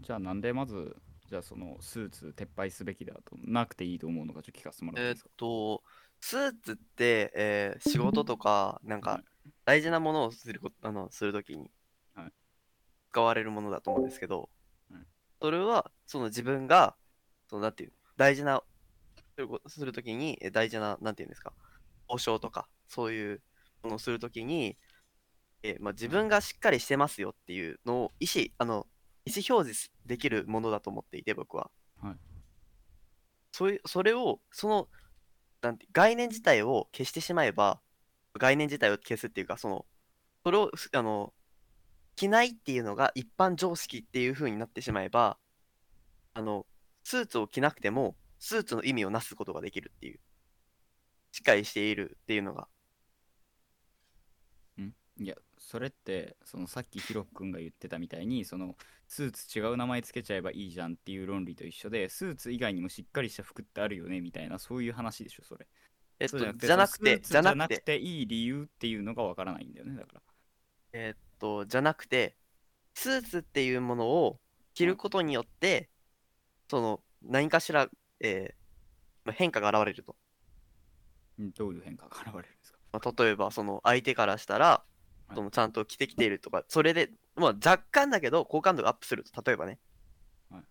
じゃあなんでまず、じゃあそのスーツ撤廃すべきだと、なくていいと思うのか、ちょっと聞かせてもらっていいえーっですか？と、スーツって、えー仕事とか、なんか、大事なものをするこあのするときにはい。使われるものだと思うんですけどはい、それは、その自分が、そのなんていう、大事な、するこするときに、え大事な、なんていうんですか、交渉とか、そういうものをするときに、えーまあ、自分がしっかりしてますよっていうのを意思、あの、意思表示できるものだと思っていて、僕は。はいそういう、それを、その、なんて、概念自体を消してしまえば、概念自体を消すっていうか、その、それを、すあの、着ないっていうのが一般常識っていう風になってしまえば、あの、スーツを着なくても、スーツの意味をなすことができるっていう、しっかりしているっていうのが、いや、それって、そのさっきヒロ君が言ってたみたいに、そのスーツ違う名前つけちゃえばいいじゃんっていう論理と一緒で、スーツ以外にもしっかりした服ってあるよねみたいな、そういう話でしょ、それ。えっと、じゃなくて、じゃなくて、ていい理由っていうのがわからないんだよね、だから。えっと、じゃなくて、スーツっていうものを着ることによって、その、何かしら、えーまあ変化が現れると。うんどういう変化が現れるんですか？まあ、例えば、その相手からしたら、はいそのちゃんと着てきているとか、それで、まあ、若干だけど、好感度がアップすると、例えばね。はい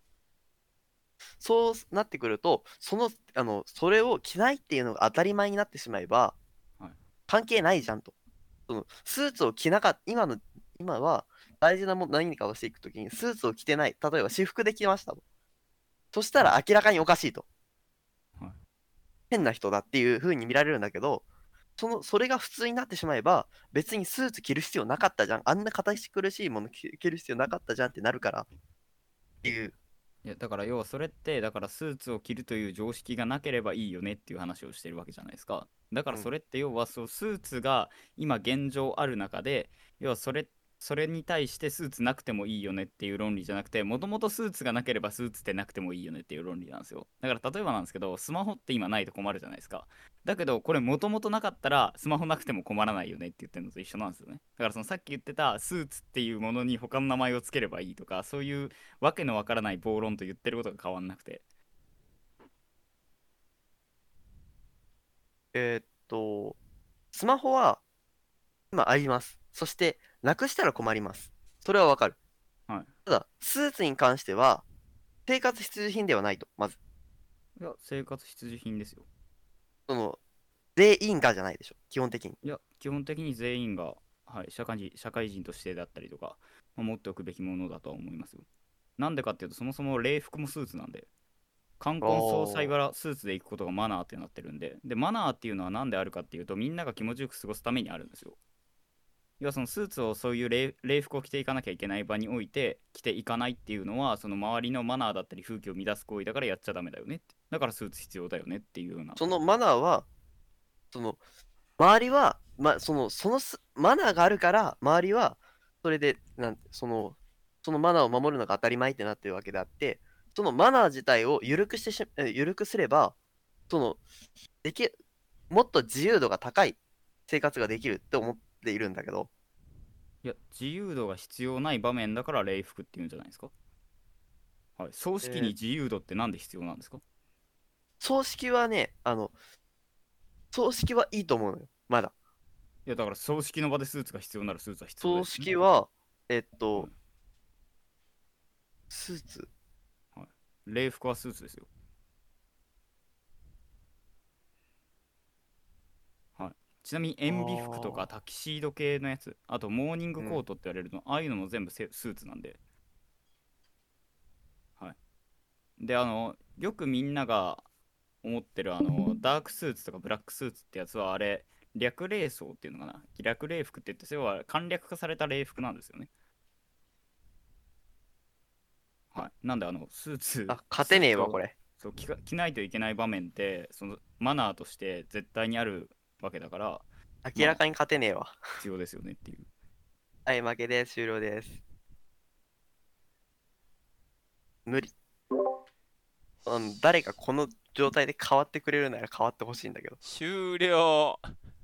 そうなってくると、その、あの、それを着ないっていうのが当たり前になってしまえば、はい関係ないじゃんと。そのスーツを着なかった、今の、今は大事なもの何かをしていくときに、スーツを着てない、例えば私服で着ましたと。そしたら明らかにおかしいと。はい変な人だっていう風に見られるんだけど、その、それが普通になってしまえば、別にスーツ着る必要なかったじゃん。あんな堅苦しいもの着着る必要なかったじゃんってなるから。っていう。いやだから要はそれってだからスーツを着るという常識がなければいいよねっていう話をしてるわけじゃないですかだからうんそれって要はそうスーツが今現状ある中で要はそれそれに対してスーツなくてもいいよねっていう論理じゃなくてもともとスーツがなければスーツってなくてもいいよねっていう論理なんですよ。だから例えばなんですけどスマホって今ないと困るじゃないですか。だけどこれもともとなかったらスマホなくても困らないよねって言ってるのと一緒なんですよね。だからそのさっき言ってたスーツっていうものに他の名前をつければいいとかそういうわけのわからない暴論と言ってることが変わんなくて。えーっと、スマホは今あります。そして、なくしたら困ります。それはわかる。はいただ、スーツに関しては、生活必需品ではないと、まず。いや生活必需品ですよその、全員がじゃないでしょ、基本的に。いや基本的に全員が、はい、社会人社会人としてだったりとか、まあ持っておくべきものだとは思いますよなんでかっていうとそもそも礼服もスーツなんで冠婚葬祭柄スーツで行くことがマナーってなってるんででマナーっていうのは何であるかっていうとみんなが気持ちよく過ごすためにあるんですよ要はそのスーツをそういう礼服を着ていかなきゃいけない場において着ていかないっていうのはその周りのマナーだったり風紀を乱す行為だからやっちゃダメだよねって。だからスーツ必要だよねっていうような。そのマナーは、その、周りは、ま、その、そのマナーがあるから、周りは、それで、なんその、そのマナーを守るのが当たり前ってなってるわけであって、そのマナー自体を緩くしてし、緩くすれば、その、でき、もっと自由度が高い生活ができるって思っているんだけど、いや、自由度が必要ない場面だから礼服っていうんじゃないですか？はい。葬式えーに自由度ってなんで必要なんですか、葬式はね、あの、葬式はいいと思うのよ、まだ。いや、だから葬式の場でスーツが必要ならスーツは必要葬です、式、は、えっとはい、スーツ？礼服はスーツですよ。はい。ちなみに塩ビ服とかタキシード系のやつ、あとモーニングコートって言われるの、ああいうのも全部せスーツなんで。はい。で、あの、よくみんなが思ってるあの、ダークスーツとかブラックスーツってやつはあれ、略礼装っていうのかな？略礼服って言って、それは簡略化された礼服なんですよね。はい。なんであの、スーツ。あ、勝てねえわ、これ。そう着か着ないといけない場面ってそのマナーとして絶対にあるわけだから明らかに勝てねえわ。必要ですよねっていうはい、負けです。終了です。無理。うん、誰かこの状態で変わってくれるなら変わってほしいんだけど。終了